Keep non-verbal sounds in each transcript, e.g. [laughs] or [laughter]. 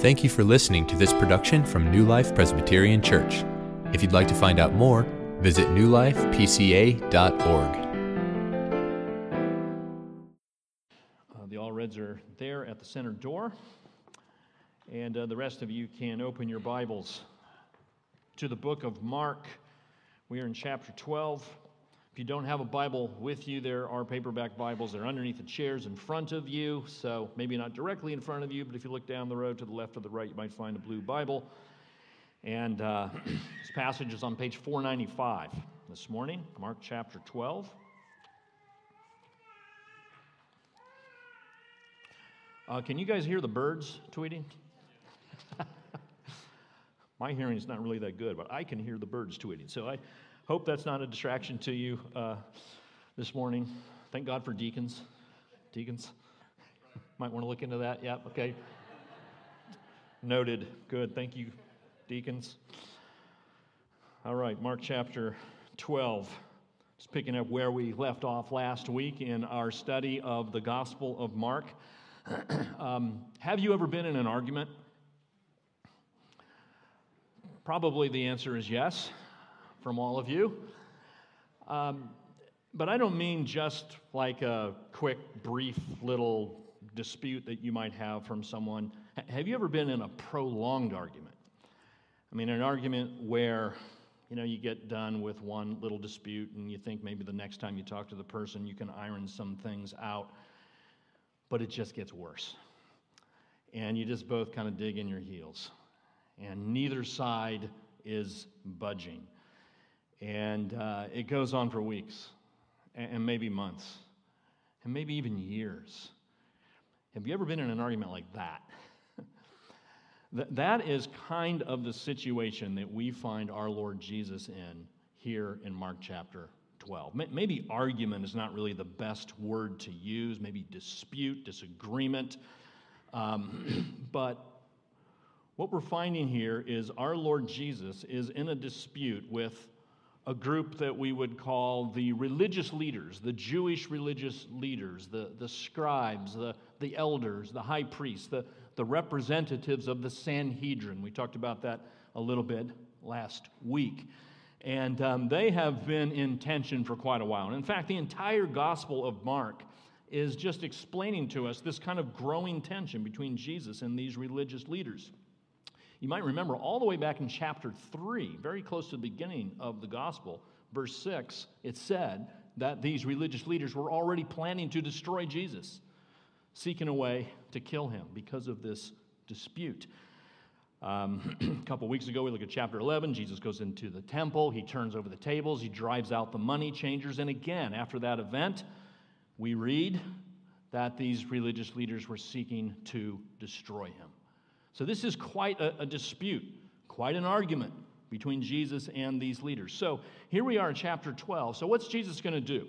Thank you for listening to this production from New Life Presbyterian Church. If you'd like to find out more, visit newlifepca.org. Uh, the All Reds are there at the center door, and uh, the rest of you can open your Bibles to the book of Mark. We are in chapter 12. If you don't have a Bible with you, there are paperback Bibles. They're underneath the chairs in front of you. So maybe not directly in front of you, but if you look down the road to the left or the right, you might find a blue Bible. And uh, [clears throat] this passage is on page 495 this morning, Mark chapter 12. Uh, can you guys hear the birds tweeting? [laughs] My hearing is not really that good, but I can hear the birds tweeting. So I hope that's not a distraction to you uh, this morning. Thank God for deacons. Deacons, might want to look into that. Yeah, okay. Noted. Good. Thank you, deacons. All right, Mark chapter 12. Just picking up where we left off last week in our study of the Gospel of Mark. [clears throat] um, have you ever been in an argument? Probably the answer is yes from all of you. Um, but I don't mean just like a quick, brief little dispute that you might have from someone. H- have you ever been in a prolonged argument? I mean, an argument where you know you get done with one little dispute and you think maybe the next time you talk to the person you can iron some things out, but it just gets worse. And you just both kind of dig in your heels. And neither side is budging. And uh, it goes on for weeks and, maybe months and maybe even years. Have you ever been in an argument like that? [laughs] that is kind of the situation that we find our Lord Jesus in here in Mark chapter 12. Maybe argument is not really the best word to use, maybe dispute, disagreement. Um, [clears throat] but what we're finding here is our Lord Jesus is in a dispute with a group that we would call the religious leaders, the Jewish religious leaders, the, the scribes, the, the elders, the high priests, the, the representatives of the Sanhedrin. We talked about that a little bit last week. And um, they have been in tension for quite a while. And in fact, the entire Gospel of Mark is just explaining to us this kind of growing tension between Jesus and these religious leaders. You might remember all the way back in chapter 3, very close to the beginning of the gospel, verse 6, it said that these religious leaders were already planning to destroy Jesus, seeking a way to kill him because of this dispute. Um, [clears throat] a couple weeks ago, we look at chapter 11. Jesus goes into the temple. He turns over the tables. He drives out the money changers. And again, after that event, we read that these religious leaders were seeking to destroy him. So, this is quite a, a dispute, quite an argument between Jesus and these leaders. So, here we are in chapter 12. So, what's Jesus going to do?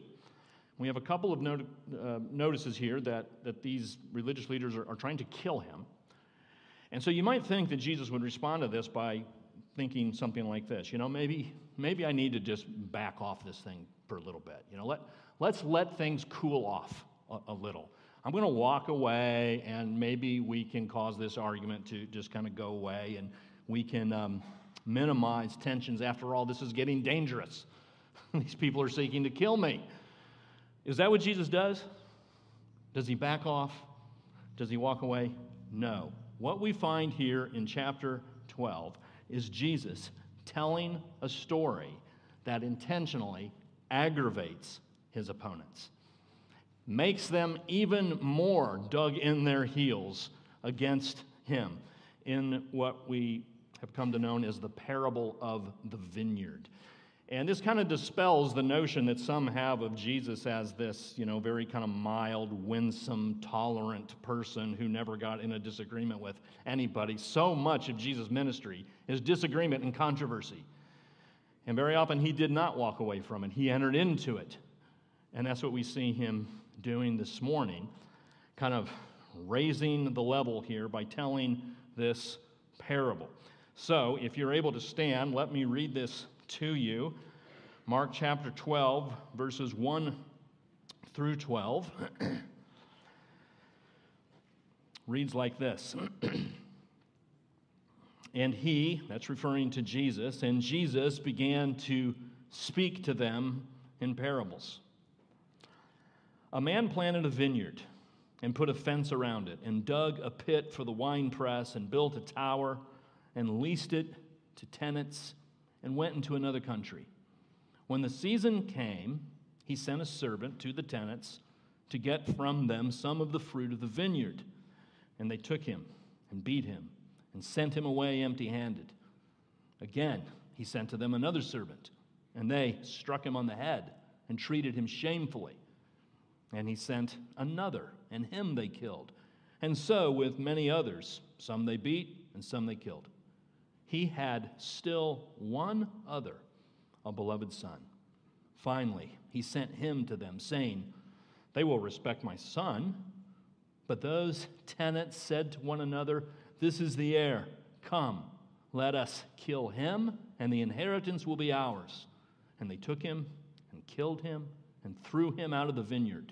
We have a couple of not- uh, notices here that, that these religious leaders are, are trying to kill him. And so, you might think that Jesus would respond to this by thinking something like this you know, maybe, maybe I need to just back off this thing for a little bit. You know, let, let's let things cool off a, a little. I'm going to walk away, and maybe we can cause this argument to just kind of go away, and we can um, minimize tensions. After all, this is getting dangerous. [laughs] These people are seeking to kill me. Is that what Jesus does? Does he back off? Does he walk away? No. What we find here in chapter 12 is Jesus telling a story that intentionally aggravates his opponents makes them even more dug in their heels against him in what we have come to know as the parable of the vineyard. And this kind of dispels the notion that some have of Jesus as this, you know, very kind of mild, winsome, tolerant person who never got in a disagreement with anybody. So much of Jesus' ministry is disagreement and controversy. And very often he did not walk away from it, he entered into it. And that's what we see him doing this morning, kind of raising the level here by telling this parable. So, if you're able to stand, let me read this to you. Mark chapter 12, verses 1 through 12 [clears throat] reads like this [clears throat] and he, that's referring to Jesus, and Jesus began to speak to them in parables. A man planted a vineyard and put a fence around it, and dug a pit for the winepress, and built a tower, and leased it to tenants, and went into another country. When the season came, he sent a servant to the tenants to get from them some of the fruit of the vineyard. And they took him and beat him and sent him away empty handed. Again, he sent to them another servant, and they struck him on the head and treated him shamefully. And he sent another, and him they killed. And so with many others, some they beat, and some they killed. He had still one other, a beloved son. Finally, he sent him to them, saying, They will respect my son. But those tenants said to one another, This is the heir. Come, let us kill him, and the inheritance will be ours. And they took him and killed him and threw him out of the vineyard.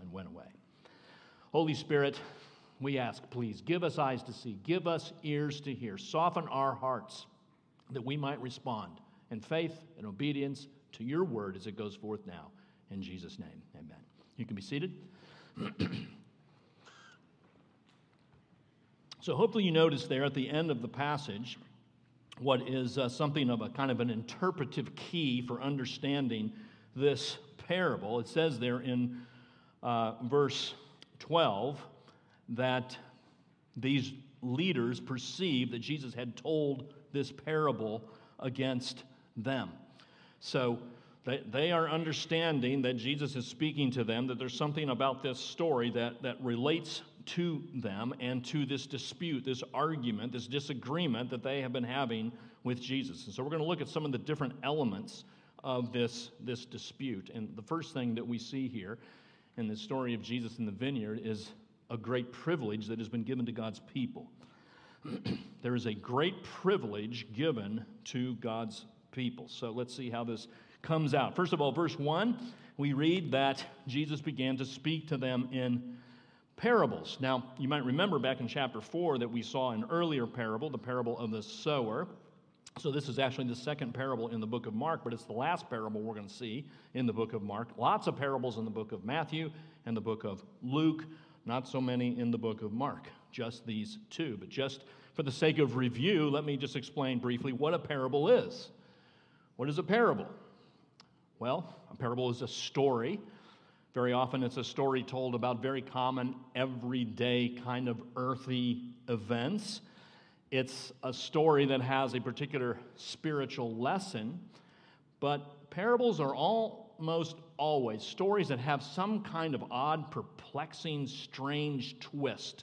and went away. Holy Spirit, we ask, please give us eyes to see, give us ears to hear, soften our hearts that we might respond in faith and obedience to your word as it goes forth now. In Jesus' name, amen. You can be seated. [clears throat] so, hopefully, you notice there at the end of the passage what is uh, something of a kind of an interpretive key for understanding this parable. It says there in uh, verse 12 that these leaders perceived that Jesus had told this parable against them. So they, they are understanding that Jesus is speaking to them, that there's something about this story that, that relates to them and to this dispute, this argument, this disagreement that they have been having with Jesus. And so we're going to look at some of the different elements of this, this dispute. And the first thing that we see here in the story of Jesus in the vineyard is a great privilege that has been given to God's people. [clears throat] there is a great privilege given to God's people. So let's see how this comes out. First of all, verse 1, we read that Jesus began to speak to them in parables. Now, you might remember back in chapter 4 that we saw an earlier parable, the parable of the sower. So, this is actually the second parable in the book of Mark, but it's the last parable we're going to see in the book of Mark. Lots of parables in the book of Matthew and the book of Luke, not so many in the book of Mark, just these two. But just for the sake of review, let me just explain briefly what a parable is. What is a parable? Well, a parable is a story. Very often it's a story told about very common, everyday kind of earthy events. It's a story that has a particular spiritual lesson, but parables are almost always stories that have some kind of odd, perplexing, strange twist,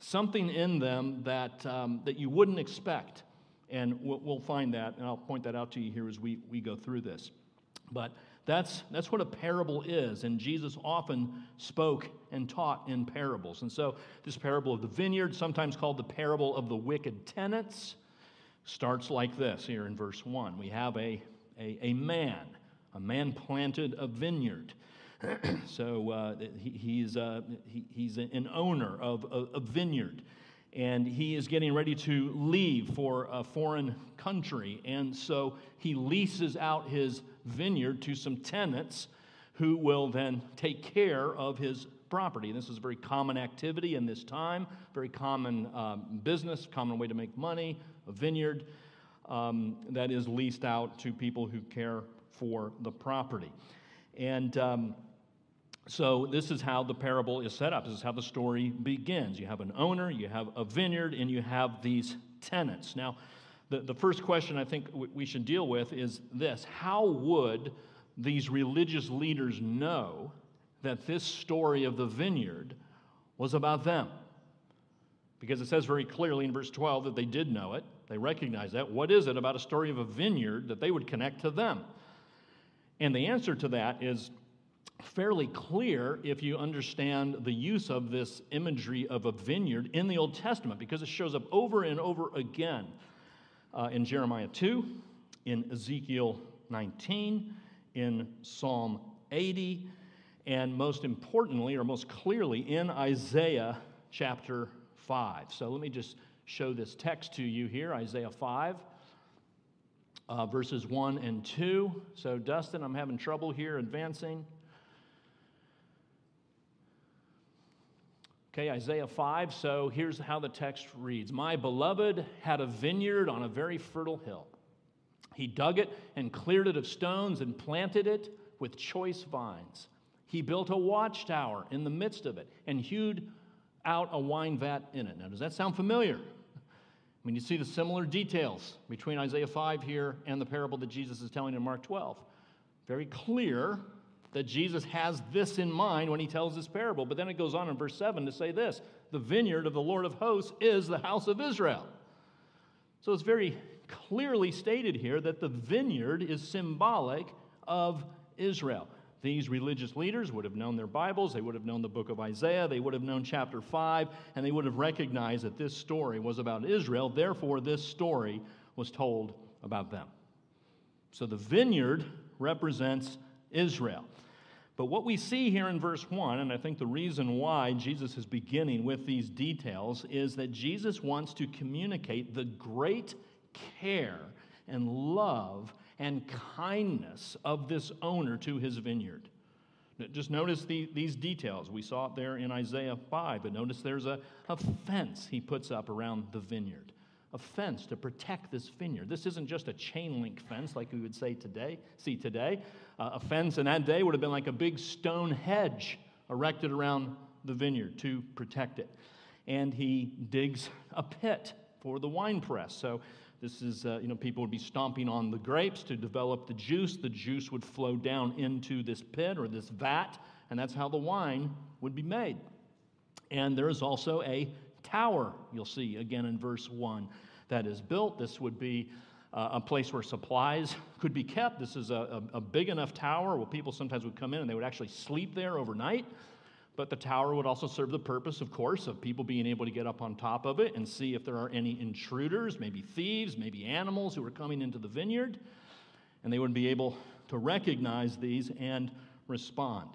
something in them that, um, that you wouldn't expect. And we'll find that, and I'll point that out to you here as we, we go through this. But that's, that's what a parable is, and Jesus often spoke and taught in parables. And so, this parable of the vineyard, sometimes called the parable of the wicked tenants, starts like this here in verse 1. We have a, a, a man, a man planted a vineyard. [clears throat] so, uh, he, he's, uh, he, he's an owner of a, a vineyard and he is getting ready to leave for a foreign country. And so he leases out his vineyard to some tenants who will then take care of his property. This is a very common activity in this time, very common um, business, common way to make money, a vineyard um, that is leased out to people who care for the property. And um, so, this is how the parable is set up. This is how the story begins. You have an owner, you have a vineyard, and you have these tenants. Now, the, the first question I think we should deal with is this How would these religious leaders know that this story of the vineyard was about them? Because it says very clearly in verse 12 that they did know it. They recognize that. What is it about a story of a vineyard that they would connect to them? And the answer to that is fairly clear if you understand the use of this imagery of a vineyard in the Old Testament, because it shows up over and over again uh, in Jeremiah 2, in Ezekiel 19, in Psalm 80, and most importantly, or most clearly, in Isaiah chapter 5. So let me just show this text to you here Isaiah 5, uh, verses 1 and 2. So, Dustin, I'm having trouble here advancing. Okay, Isaiah 5. So here's how the text reads My beloved had a vineyard on a very fertile hill. He dug it and cleared it of stones and planted it with choice vines. He built a watchtower in the midst of it and hewed out a wine vat in it. Now, does that sound familiar? I mean, you see the similar details between Isaiah 5 here and the parable that Jesus is telling in Mark 12. Very clear that Jesus has this in mind when he tells this parable. But then it goes on in verse 7 to say this the vineyard of the Lord of hosts is the house of Israel. So it's very clearly stated here that the vineyard is symbolic of Israel. These religious leaders would have known their Bibles, they would have known the book of Isaiah, they would have known chapter 5, and they would have recognized that this story was about Israel. Therefore, this story was told about them. So the vineyard represents Israel. But what we see here in verse 1, and I think the reason why Jesus is beginning with these details, is that Jesus wants to communicate the great care and love and kindness of this owner to his vineyard. Just notice the, these details. We saw it there in Isaiah 5, but notice there's a, a fence he puts up around the vineyard. A fence to protect this vineyard. This isn't just a chain link fence like we would say today, see today. A fence in that day would have been like a big stone hedge erected around the vineyard to protect it. And he digs a pit for the wine press. So this is, uh, you know, people would be stomping on the grapes to develop the juice. The juice would flow down into this pit or this vat, and that's how the wine would be made. And there is also a tower, you'll see again in verse 1, that is built. This would be uh, a place where supplies could be kept. This is a, a, a big enough tower where people sometimes would come in and they would actually sleep there overnight. But the tower would also serve the purpose, of course, of people being able to get up on top of it and see if there are any intruders, maybe thieves, maybe animals who are coming into the vineyard. And they would be able to recognize these and respond.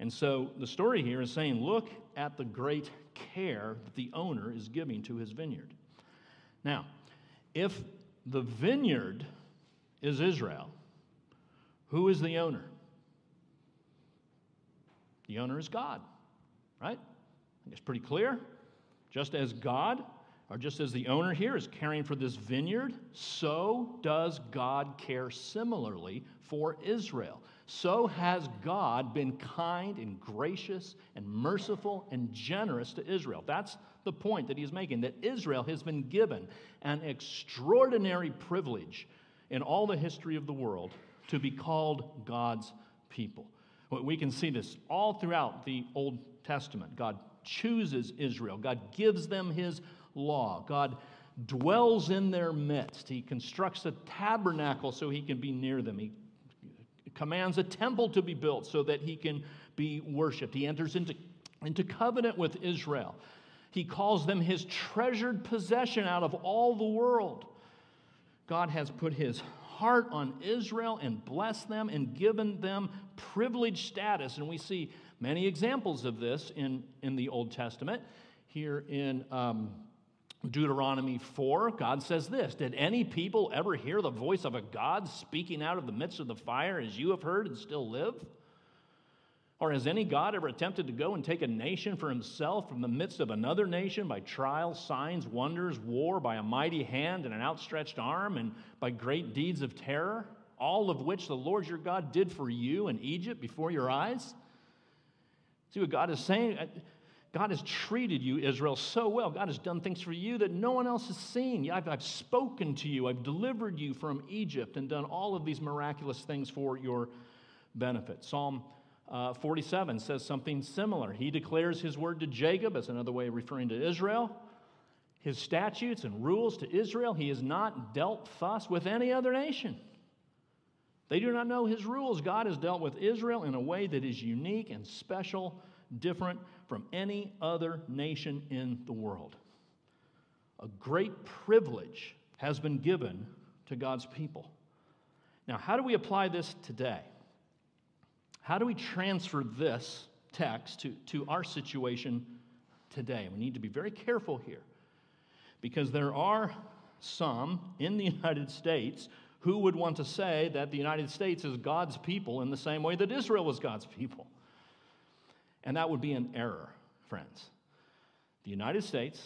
And so the story here is saying, look at the great care that the owner is giving to his vineyard. Now, if the vineyard is Israel, who is the owner? The owner is God. Right? It's pretty clear. Just as God, or just as the owner here is caring for this vineyard, so does God care similarly for Israel. So has God been kind and gracious and merciful and generous to Israel. That's the point that he's making that Israel has been given an extraordinary privilege in all the history of the world to be called God's people. We can see this all throughout the Old Testament. God chooses Israel, God gives them his law, God dwells in their midst. He constructs a tabernacle so he can be near them. He commands a temple to be built so that he can be worshiped. He enters into, into covenant with Israel. He calls them his treasured possession out of all the world. God has put his heart on Israel and blessed them and given them privileged status. And we see many examples of this in, in the Old Testament. Here in um, Deuteronomy 4, God says this Did any people ever hear the voice of a God speaking out of the midst of the fire as you have heard and still live? Or has any God ever attempted to go and take a nation for himself from the midst of another nation by trials, signs, wonders, war, by a mighty hand and an outstretched arm, and by great deeds of terror? All of which the Lord your God did for you in Egypt before your eyes? See what God is saying? God has treated you, Israel, so well. God has done things for you that no one else has seen. I've, I've spoken to you, I've delivered you from Egypt, and done all of these miraculous things for your benefit. Psalm uh, 47 says something similar. He declares his word to Jacob, as another way of referring to Israel. his statutes and rules to Israel. He has not dealt thus with any other nation. They do not know his rules. God has dealt with Israel in a way that is unique and special, different from any other nation in the world. A great privilege has been given to God's people. Now, how do we apply this today? How do we transfer this text to, to our situation today? We need to be very careful here because there are some in the [laughs] United States who would want to say that the United States is God's people in the same way that Israel was God's people. And that would be an error, friends. The United States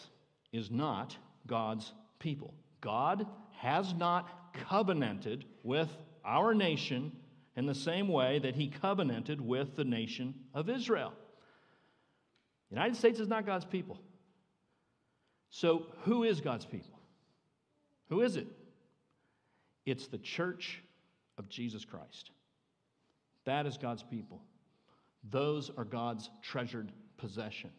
is not God's people. God has not covenanted with our nation in the same way that he covenanted with the nation of Israel. The United States is not God's people. So, who is God's people? Who is it? It's the church of Jesus Christ. That is God's people. Those are God's treasured possession.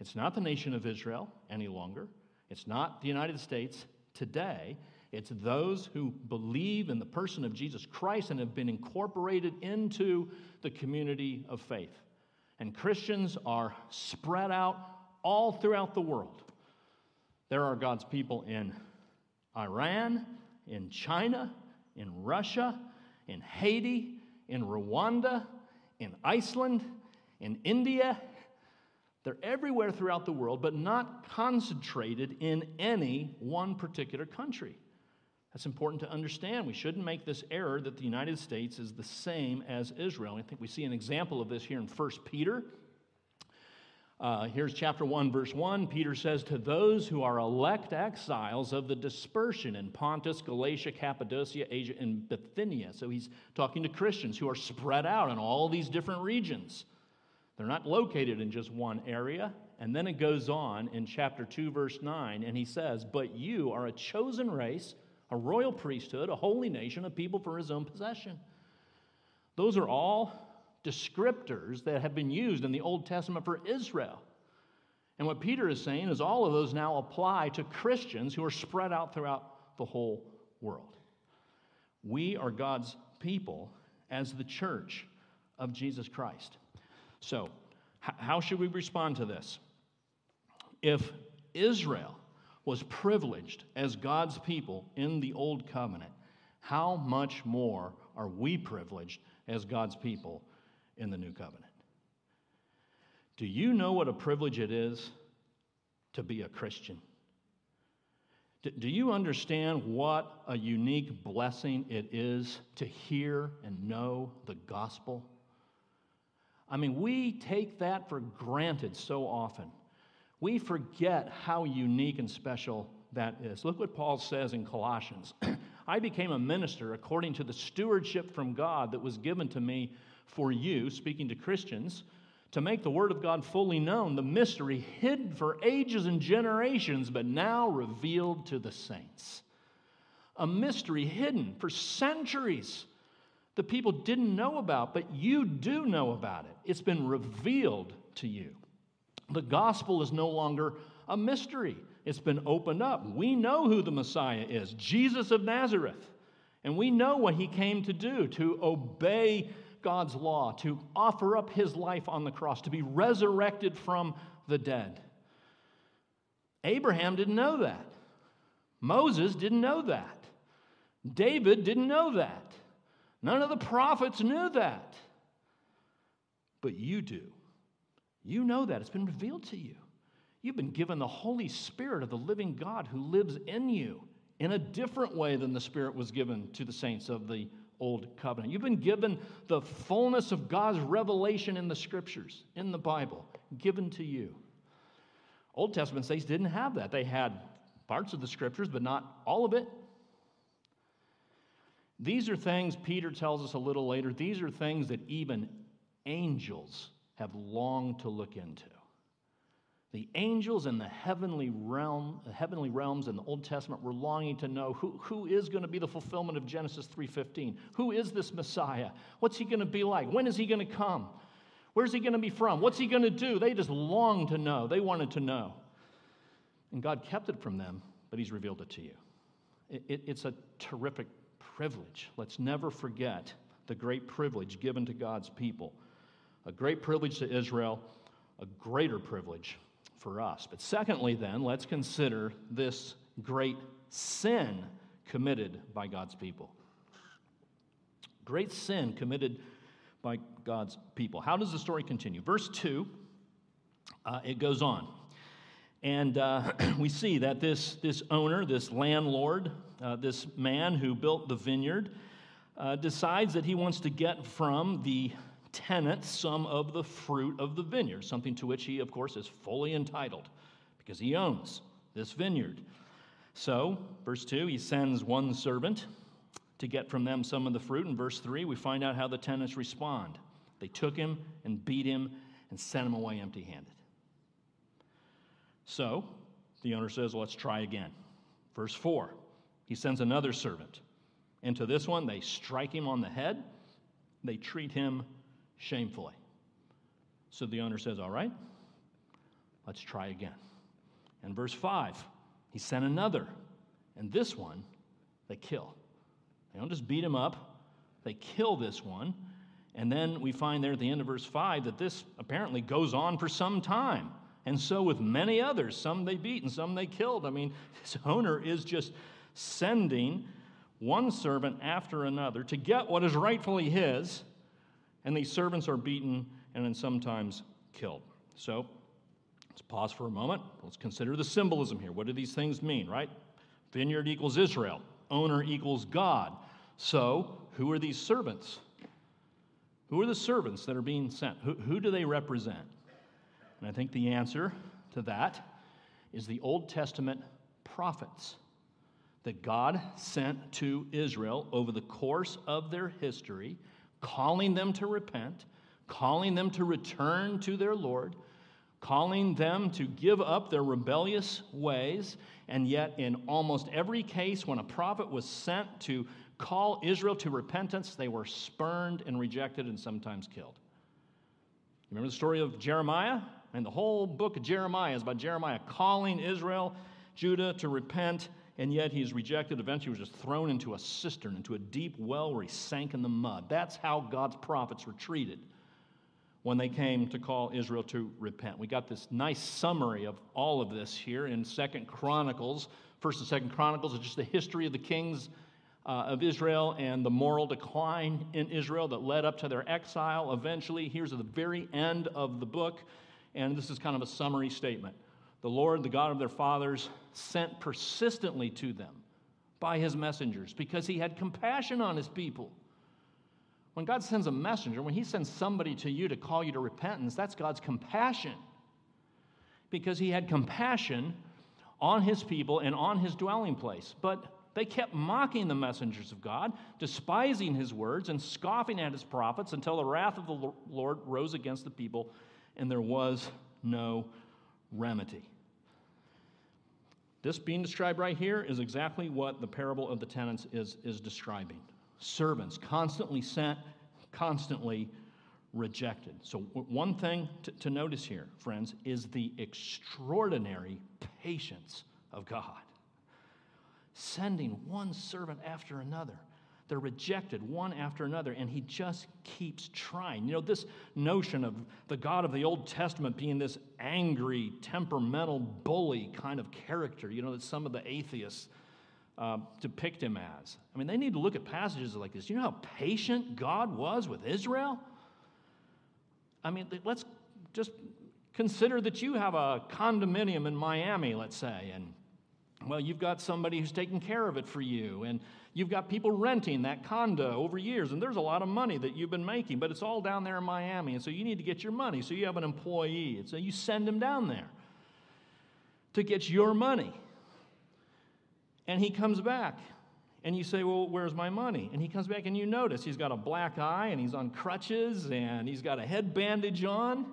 It's not the nation of Israel any longer. It's not the United States today. It's those who believe in the person of Jesus Christ and have been incorporated into the community of faith. And Christians are spread out all throughout the world. There are God's people in Iran, in China, in Russia, in Haiti, in Rwanda, in Iceland, in India. They're everywhere throughout the world, but not concentrated in any one particular country. That's important to understand. We shouldn't make this error that the United States is the same as Israel. I think we see an example of this here in 1 Peter. Uh, here's chapter 1, verse 1. Peter says, To those who are elect exiles of the dispersion in Pontus, Galatia, Cappadocia, Asia, and Bithynia. So he's talking to Christians who are spread out in all these different regions. They're not located in just one area. And then it goes on in chapter 2, verse 9, and he says, But you are a chosen race a royal priesthood, a holy nation, a people for his own possession. Those are all descriptors that have been used in the Old Testament for Israel. And what Peter is saying is all of those now apply to Christians who are spread out throughout the whole world. We are God's people as the church of Jesus Christ. So, how should we respond to this? If Israel was privileged as God's people in the Old Covenant, how much more are we privileged as God's people in the New Covenant? Do you know what a privilege it is to be a Christian? Do you understand what a unique blessing it is to hear and know the gospel? I mean, we take that for granted so often we forget how unique and special that is. Look what Paul says in Colossians [clears throat] I became a minister according to the stewardship from God that was given to me for you, speaking to Christians, to make the Word of God fully known, the mystery hidden for ages and generations, but now revealed to the saints. A mystery hidden for centuries the people didn't know about, but you do know about it. It's been revealed to you. The gospel is no longer a mystery, it's been opened up. We know who the Messiah is Jesus of Nazareth. And we know what he came to do to obey God's law, to offer up his life on the cross, to be resurrected from the dead. Abraham didn't know that. Moses didn't know that. David didn't know that. None of the prophets knew that. But you do. You know that. It's been revealed to you. You've been given the Holy Spirit of the living God who lives in you in a different way than the Spirit was given to the saints of the Old Covenant. You've been given the fullness of God's revelation in the Scriptures, in the Bible, given to you. Old Testament saints didn't have that. They had parts of the Scriptures, but not all of it. These are things, Peter tells us a little later, these are things that even angels have longed to look into. The angels in the heavenly realm, the heavenly realms in the Old Testament were longing to know who, who is going to be the fulfillment of Genesis 3:15. Who is this Messiah? What's he going to be like? When is he going to come? Where's he going to be from? What's he going to do? They just longed to know. They wanted to know. And God kept it from them, but He's revealed it to you. It, it, it's a terrific privilege. Let's never forget the great privilege given to God's people. A great privilege to Israel, a greater privilege for us. But secondly, then, let's consider this great sin committed by God's people. Great sin committed by God's people. How does the story continue? Verse 2, uh, it goes on. And uh, [clears throat] we see that this, this owner, this landlord, uh, this man who built the vineyard, uh, decides that he wants to get from the tenants some of the fruit of the vineyard, something to which he, of course, is fully entitled because he owns this vineyard. So, verse 2, he sends one servant to get from them some of the fruit. In verse 3, we find out how the tenants respond. They took him and beat him and sent him away empty handed. So, the owner says, Let's try again. Verse 4, he sends another servant. And to this one, they strike him on the head, they treat him shamefully. So the owner says, All right, let's try again. And verse 5, he sent another. And this one, they kill. They don't just beat him up, they kill this one. And then we find there at the end of verse 5 that this apparently goes on for some time. And so with many others, some they beat and some they killed. I mean, [laughs] this owner is just sending one servant after another to get what is rightfully his, and these servants are beaten and then sometimes killed. So let's pause for a moment. Let's consider the symbolism here. What do these things mean, right? Vineyard equals Israel, owner equals God. So, who are these servants? Who are the servants that are being sent? Who, who do they represent? And I think the answer to that is the Old Testament prophets that God sent to Israel over the course of their history, calling them to repent, calling them to return to their Lord, calling them to give up their rebellious ways. And yet, in almost every case, when a prophet was sent to call Israel to repentance, they were spurned and rejected and sometimes killed. Remember the story of Jeremiah? And the whole book of Jeremiah is about Jeremiah calling Israel, Judah to repent, and yet he's rejected. Eventually, he was just thrown into a cistern, into a deep well where he sank in the mud. That's how God's prophets were treated when they came to call Israel to repent. We got this nice summary of all of this here in Second Chronicles. First and Second Chronicles is just the history of the kings uh, of Israel and the moral decline in Israel that led up to their exile. Eventually, here's at the very end of the book, and this is kind of a summary statement. The Lord, the God of their fathers, sent persistently to them by his messengers because he had compassion on his people. When God sends a messenger, when he sends somebody to you to call you to repentance, that's God's compassion. Because he had compassion on his people and on his dwelling place. But they kept mocking the messengers of God, despising his words, and scoffing at his prophets until the wrath of the Lord rose against the people, and there was no remedy. This being described right here is exactly what the parable of the tenants is, is describing. Servants constantly sent, constantly rejected. So, one thing to, to notice here, friends, is the extraordinary patience of God sending one servant after another. They're rejected one after another, and he just keeps trying. You know, this notion of the God of the Old Testament being this angry, temperamental, bully kind of character, you know, that some of the atheists uh, depict him as. I mean, they need to look at passages like this. You know how patient God was with Israel? I mean, let's just consider that you have a condominium in Miami, let's say, and well, you've got somebody who's taking care of it for you, and you've got people renting that condo over years, and there's a lot of money that you've been making, but it's all down there in Miami, and so you need to get your money. So you have an employee, and so you send him down there to get your money. And he comes back, and you say, Well, where's my money? And he comes back, and you notice he's got a black eye, and he's on crutches, and he's got a head bandage on.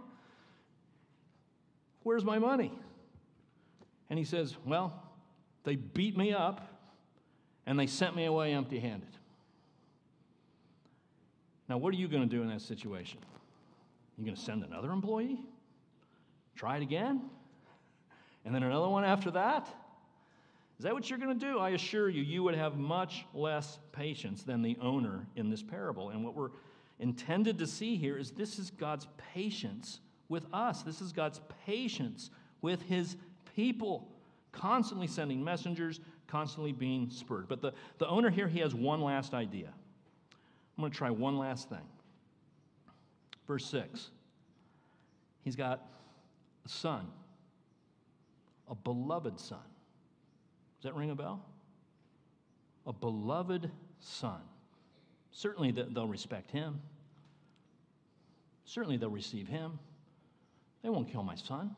Where's my money? And he says, Well, they beat me up and they sent me away empty handed. Now, what are you going to do in that situation? You're going to send another employee? Try it again? And then another one after that? Is that what you're going to do? I assure you, you would have much less patience than the owner in this parable. And what we're intended to see here is this is God's patience with us. This is God's patience with his people, constantly sending messengers, constantly being spurred. But the, the owner here, he has one last idea. I'm going to try one last thing. Verse 6. He's got a son, a beloved son. Does that ring a bell? A beloved son. Certainly they'll respect him. Certainly they'll receive him. They won't kill my son.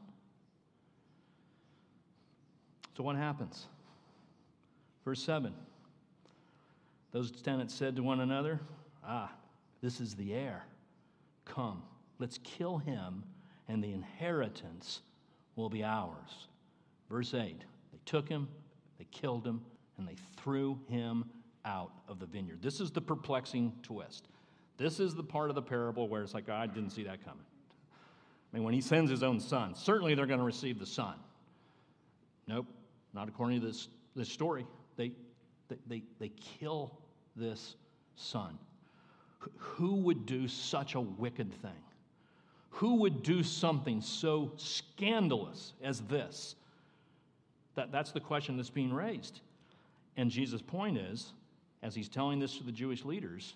So what happens? Verse 7 Those tenants said to one another, Ah, this is the heir. Come, let's kill him, and the inheritance will be ours. Verse 8 They took him, they killed him, and they threw him out of the vineyard. This is the perplexing twist. This is the part of the parable where it's like, oh, I didn't see that coming. I mean, when he sends his own son, certainly they're going to receive the son. Nope, not according to this, this story. They, they, they, kill this son. Who would do such a wicked thing? Who would do something so scandalous as this? That, that's the question that's being raised. And Jesus' point is, as he's telling this to the Jewish leaders,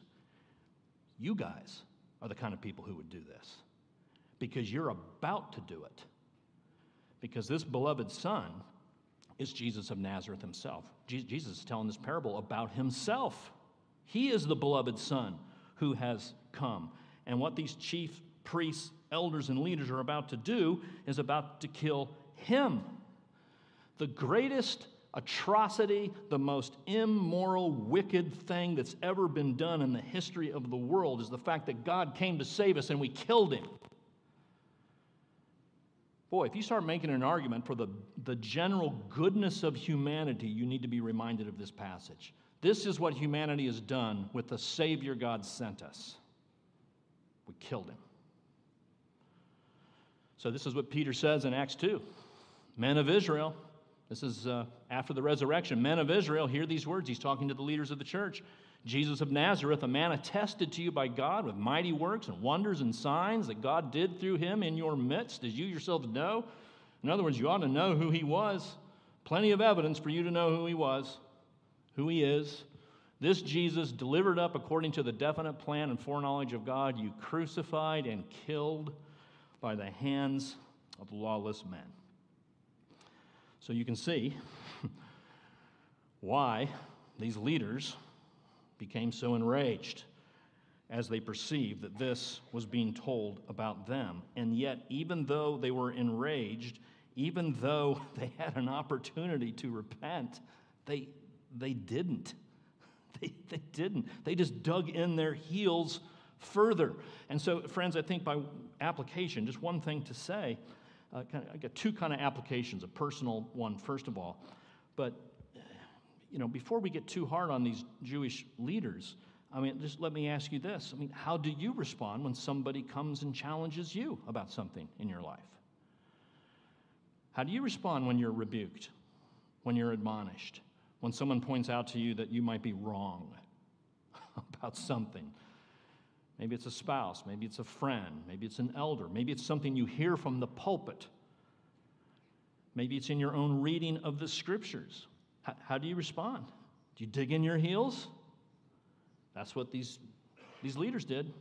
you guys are the kind of people who would do this because you're about to do it. Because this beloved son is Jesus of Nazareth himself. Jesus is telling this parable about himself. He is the beloved son who has come. And what these chief priests, elders, and leaders are about to do is about to kill him. The greatest atrocity, the most immoral, wicked thing that's ever been done in the history of the world is the fact that God came to save us and we killed him. Boy, if you start making an argument for the, the general goodness of humanity, you need to be reminded of this passage. This is what humanity has done with the Savior God sent us. We killed him. So, this is what Peter says in Acts 2 Men of Israel, this is uh, after the resurrection. Men of Israel, hear these words. He's talking to the leaders of the church. Jesus of Nazareth, a man attested to you by God with mighty works and wonders and signs that God did through him in your midst, as you yourselves know. In other words, you ought to know who he was. Plenty of evidence for you to know who he was, who he is. This Jesus, delivered up according to the definite plan and foreknowledge of God, you crucified and killed by the hands of lawless men. So you can see [laughs] why these leaders became so enraged as they perceived that this was being told about them. And yet, even though they were enraged, even though [laughs] they had an opportunity to repent, they, they didn't. [laughs] They, they didn't. They just dug in their heels further. And so, friends, I think by application, just one thing to say uh, kind of, I got two kind of applications, a personal one, first of all. But, you know, before we get too hard on these Jewish leaders, I mean, just let me ask you this. I mean, how do you respond when somebody comes and challenges you about something in your life? How do you respond when you're rebuked, when you're admonished, when someone points out to you that you might be wrong [laughs] about something? Maybe it's a spouse, maybe it's a friend, maybe it's an elder, maybe it's something you hear from the pulpit. Maybe it's in your own reading of the scriptures. How, how do you respond? Do you dig in your heels? That's what these, these leaders did.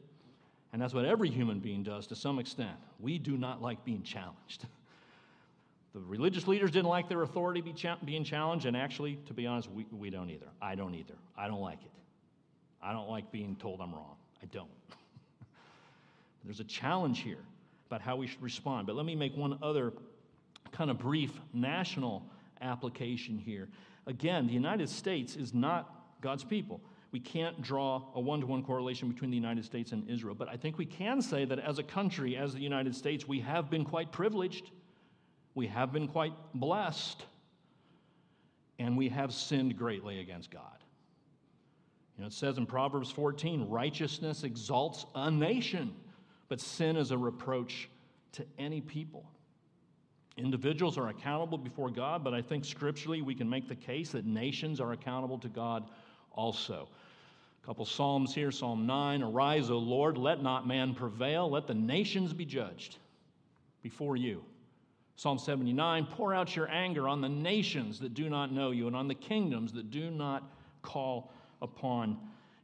And that's what every human being does to some extent. We do not like being challenged. [laughs] The religious leaders didn't like their authority be cha- being challenged, and actually, to be honest, we, we don't either. I don't either. I don't like it. I don't like being told I'm wrong. I don't. [laughs] There's a challenge here about how we should respond. But let me make one other kind of brief national application here. Again, the United States is not God's people. We can't draw a one to one correlation between the United States and Israel, but I think we can say that as a country, as the United States, we have been quite privileged. We have been quite blessed. And we have sinned greatly against God. You know, it says in Proverbs 14 righteousness exalts a nation, but sin is a reproach to any people. Individuals are accountable before God, but I think scripturally we can make the case that nations are accountable to God also. A couple Psalms here Psalm 9 Arise, O Lord, let not man prevail, let the nations be judged before you. Psalm 79 Pour out your anger on the nations that do not know you and on the kingdoms that do not call upon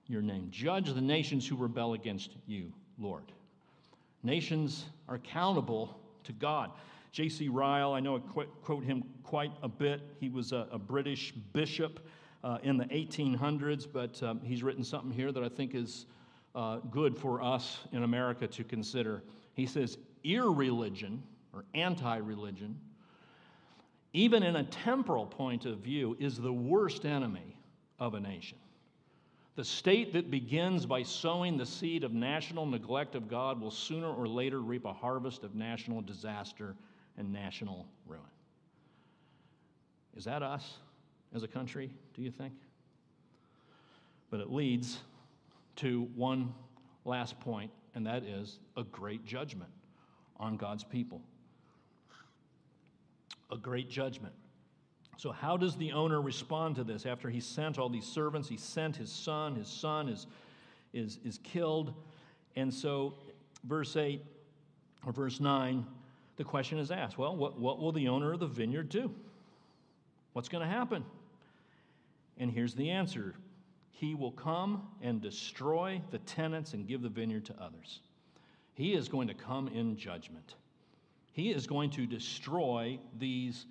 your name. Judge the nations who rebel against you, Lord. Nations are accountable to God. J.C. Ryle, I know I quote him quite a bit. He was a, a British bishop uh, in the 1800s, but um, he's written something here that I think is uh, good for us in America to consider. He says, irreligion or anti religion, even in a temporal point of view, is the worst enemy of a nation. The state that begins by sowing the seed of national neglect of God will sooner or later reap a harvest of national disaster and national ruin. Is that us as a country, do you think? But it leads to one last point, and that is a great judgment on God's people. A great judgment. So, how does the owner respond to this? After he sent all these servants, he sent his son. His son is, is, is killed. And so, verse 8 or verse 9 the question is asked well, what, what will the owner of the vineyard do? What's going to happen? And here's the answer He will come and destroy the tenants and give the vineyard to others. He is going to come in judgment. He is going to destroy these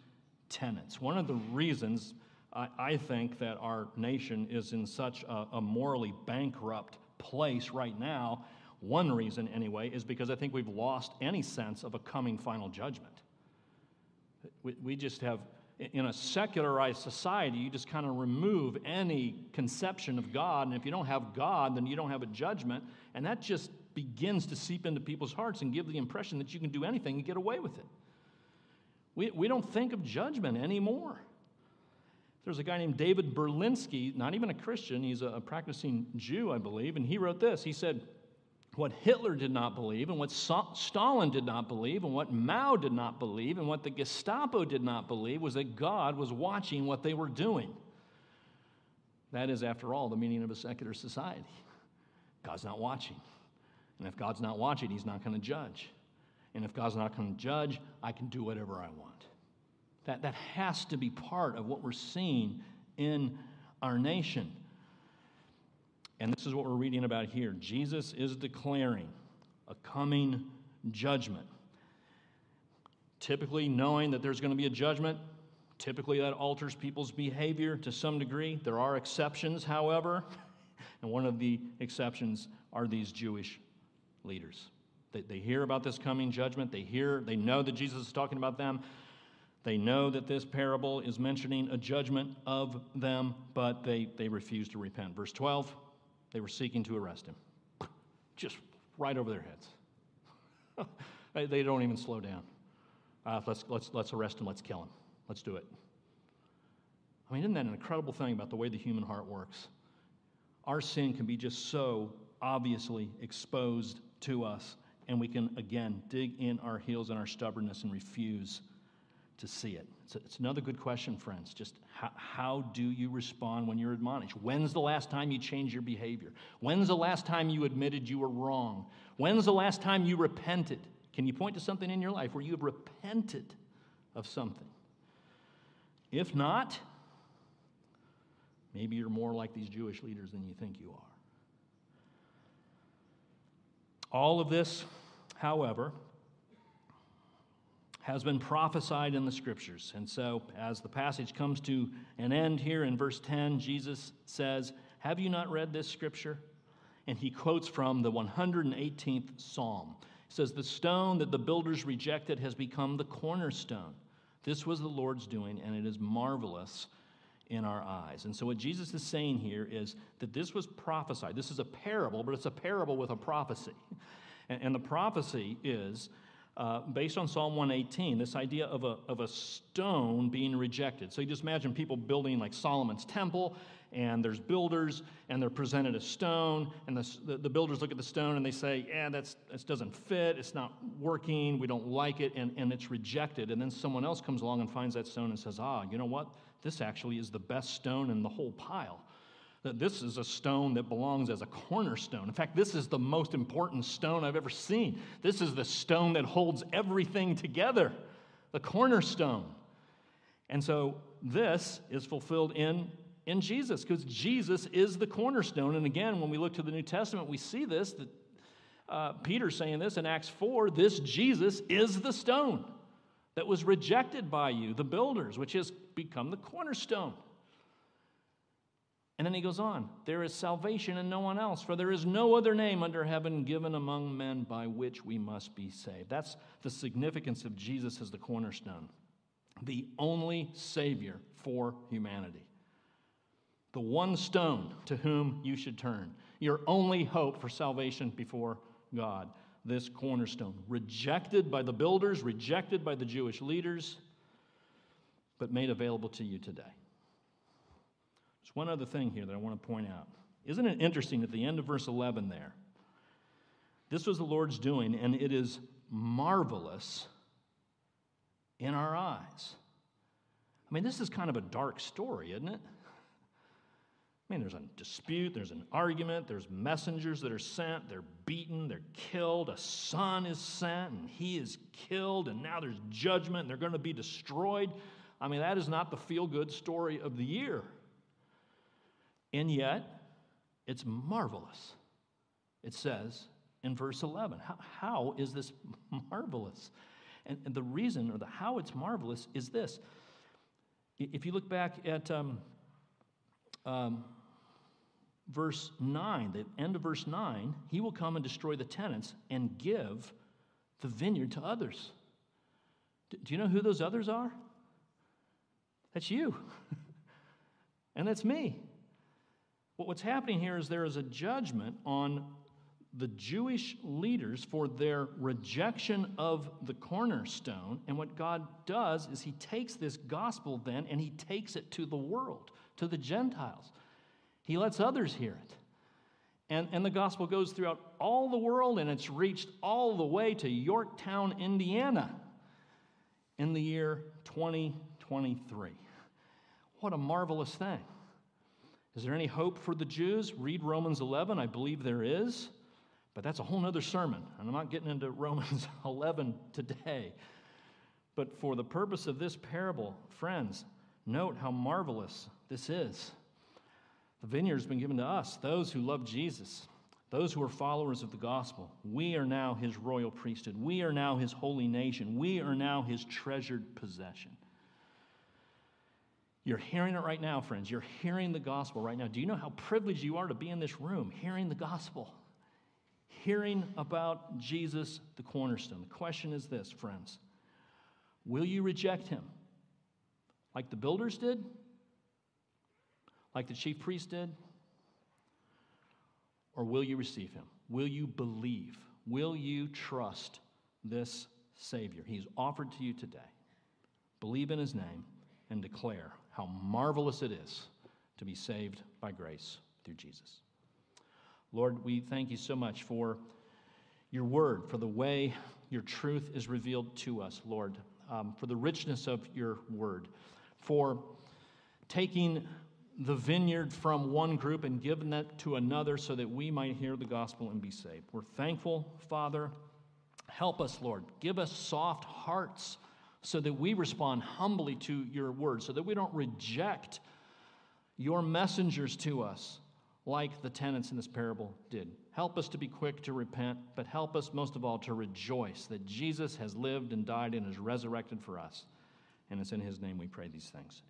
tenants. One of the reasons I, I think that our nation is in such a, a morally bankrupt place right now one reason, anyway, is because I think we've lost any sense of a coming final judgment. We, we just have, in a secularized society, you just kind of remove any conception of God. And if you don't have God, then you don't have a judgment. And that just begins to seep into people's hearts and give the impression that you can do anything and get away with it. We, we don't think of judgment anymore. There's a guy named David Berlinski, not even a Christian, he's a practicing Jew, I believe, and he wrote this. He said, what Hitler did not believe, and what Stalin did not believe, and what Mao did not believe, and what the Gestapo did not believe was that God was watching what they were doing. That is, after all, the meaning of a secular society. God's not watching. And if God's not watching, He's not going to judge. And if God's not going to judge, I can do whatever I want. That, that has to be part of what we're seeing in our nation. And this is what we're reading about here. Jesus is declaring a coming judgment. Typically, knowing that there's going to be a judgment, typically that alters people's behavior to some degree. There are exceptions, however, [laughs] and one of the exceptions are these Jewish leaders. They, they hear about this coming judgment, they hear, they know that Jesus is talking about them. They know that this parable is mentioning a judgment of them, but they, they refuse to repent. Verse 12 they were seeking to arrest him. Just right over their heads. [laughs] they don't even slow down. Uh, let's, let's, let's arrest him, let's kill him. Let's do it. I mean, isn't that an incredible thing about the way the human heart works? Our sin can be just so obviously exposed to us, and we can, again, dig in our heels and our stubbornness and refuse to see it. It's, it's another good question, friends. Just how, how do you respond when you're admonished? When's the last time you changed your behavior? When's the last time you admitted you were wrong? When's the last time you repented? Can you point to something in your life where you have repented of something? If not, maybe you're more like these Jewish leaders than you think you are. All of this, however, has been prophesied in the scriptures. And so, as the passage comes to an end here in verse 10, Jesus says, Have you not read this scripture? And he quotes from the 118th Psalm. He says, The stone that the builders rejected has become the cornerstone. This was the Lord's doing, and it is marvelous in our eyes. And so, what Jesus is saying here is that this was prophesied. This is a parable, but it's a parable with a prophecy. [laughs] And, the prophecy is uh, based on Psalm 118, this idea of a, of a stone being rejected. So you just imagine people building like Solomon's temple, and there's builders, and they're presented a stone, and the, the, builders look at the stone and they say, Yeah, that's, that doesn't fit, it's not working, we don't like it, and, and it's rejected. And then someone else comes along and finds that stone and says, Ah, you know what? This actually is the best stone in the whole pile that this is a stone that belongs as a cornerstone. In fact, this is the most important stone I've ever seen. This is the stone that holds everything together, the cornerstone. And so this is fulfilled in, in Jesus because Jesus is the cornerstone. And again, when we look to the New Testament, we see this that uh, Peter's saying this in Acts 4 this Jesus is the stone that was rejected by you, the builders, which has become the cornerstone. And then he goes on, there is salvation in no one else, for there is no other name under heaven given among men by which we must be saved. That's the significance of Jesus as the cornerstone, the only Savior for humanity. The one stone to whom you should turn, your only hope for salvation before God. This cornerstone, rejected by the builders, rejected by the Jewish leaders, but made available to you today. There's one other thing here that I want to point out. Isn't it interesting at the end of verse 11 there? This was the Lord's doing, and it is marvelous in our eyes. I mean, this is kind of a dark story, isn't it? I mean, there's a dispute, there's an argument, there's messengers that are sent, they're beaten, they're killed, a son is sent, and he is killed, and now there's judgment, and they're going to be destroyed. I mean, that is not the feel good story of the year. And yet, it's marvelous. It says in verse 11. How, how is this [laughs] marvelous? And, and, the reason, or the how it's marvelous, is this. If you look back at um, um, verse 9, the end of verse 9, he will come and destroy the tenants and give the vineyard to others. Do you know who those others are? That's you. [laughs] and that's me. What's happening here is there is a judgment on the Jewish leaders for their rejection of the cornerstone. And what God does is He takes this gospel then and He takes it to the world, to the Gentiles. He lets others hear it. And, and the gospel goes throughout all the world and it's reached all the way to Yorktown, Indiana in the year 2023. What a marvelous thing. Is there any hope for the Jews? Read Romans 11. I believe there is. But that's a whole other sermon. And I'm not getting into [laughs] Romans 11 today. But for the purpose of this parable, friends, note how marvelous this is. The vineyard has been given to us, those who love Jesus, those who are followers of the gospel. We are now his royal priesthood. We are now his holy nation. We are now his treasured possession. You're hearing it right now, friends. You're hearing the gospel right now. Do you know how privileged you are to be in this room hearing the gospel? Hearing about Jesus, the cornerstone. The question is this, friends Will you reject him? Like the builders did? Like the chief priest did? Or will you receive him? Will you believe? Will you trust this Savior? He's offered to you today. Believe in his name and declare how marvelous it is to be saved by grace through Jesus. Lord, we thank you so much for your word, for the way your truth is revealed to us, Lord, um, for the richness of your word, for taking the vineyard from one group and giving that to another so that we might hear the gospel and be saved. We're thankful, Father. Help us, Lord. Give us soft hearts so that we respond humbly to your word, so that we don't reject your messengers to us like the tenants in this parable did. Help us to be quick to repent, but help us most of all to rejoice that Jesus has lived and died and is resurrected for us. And it's in his name we pray these things.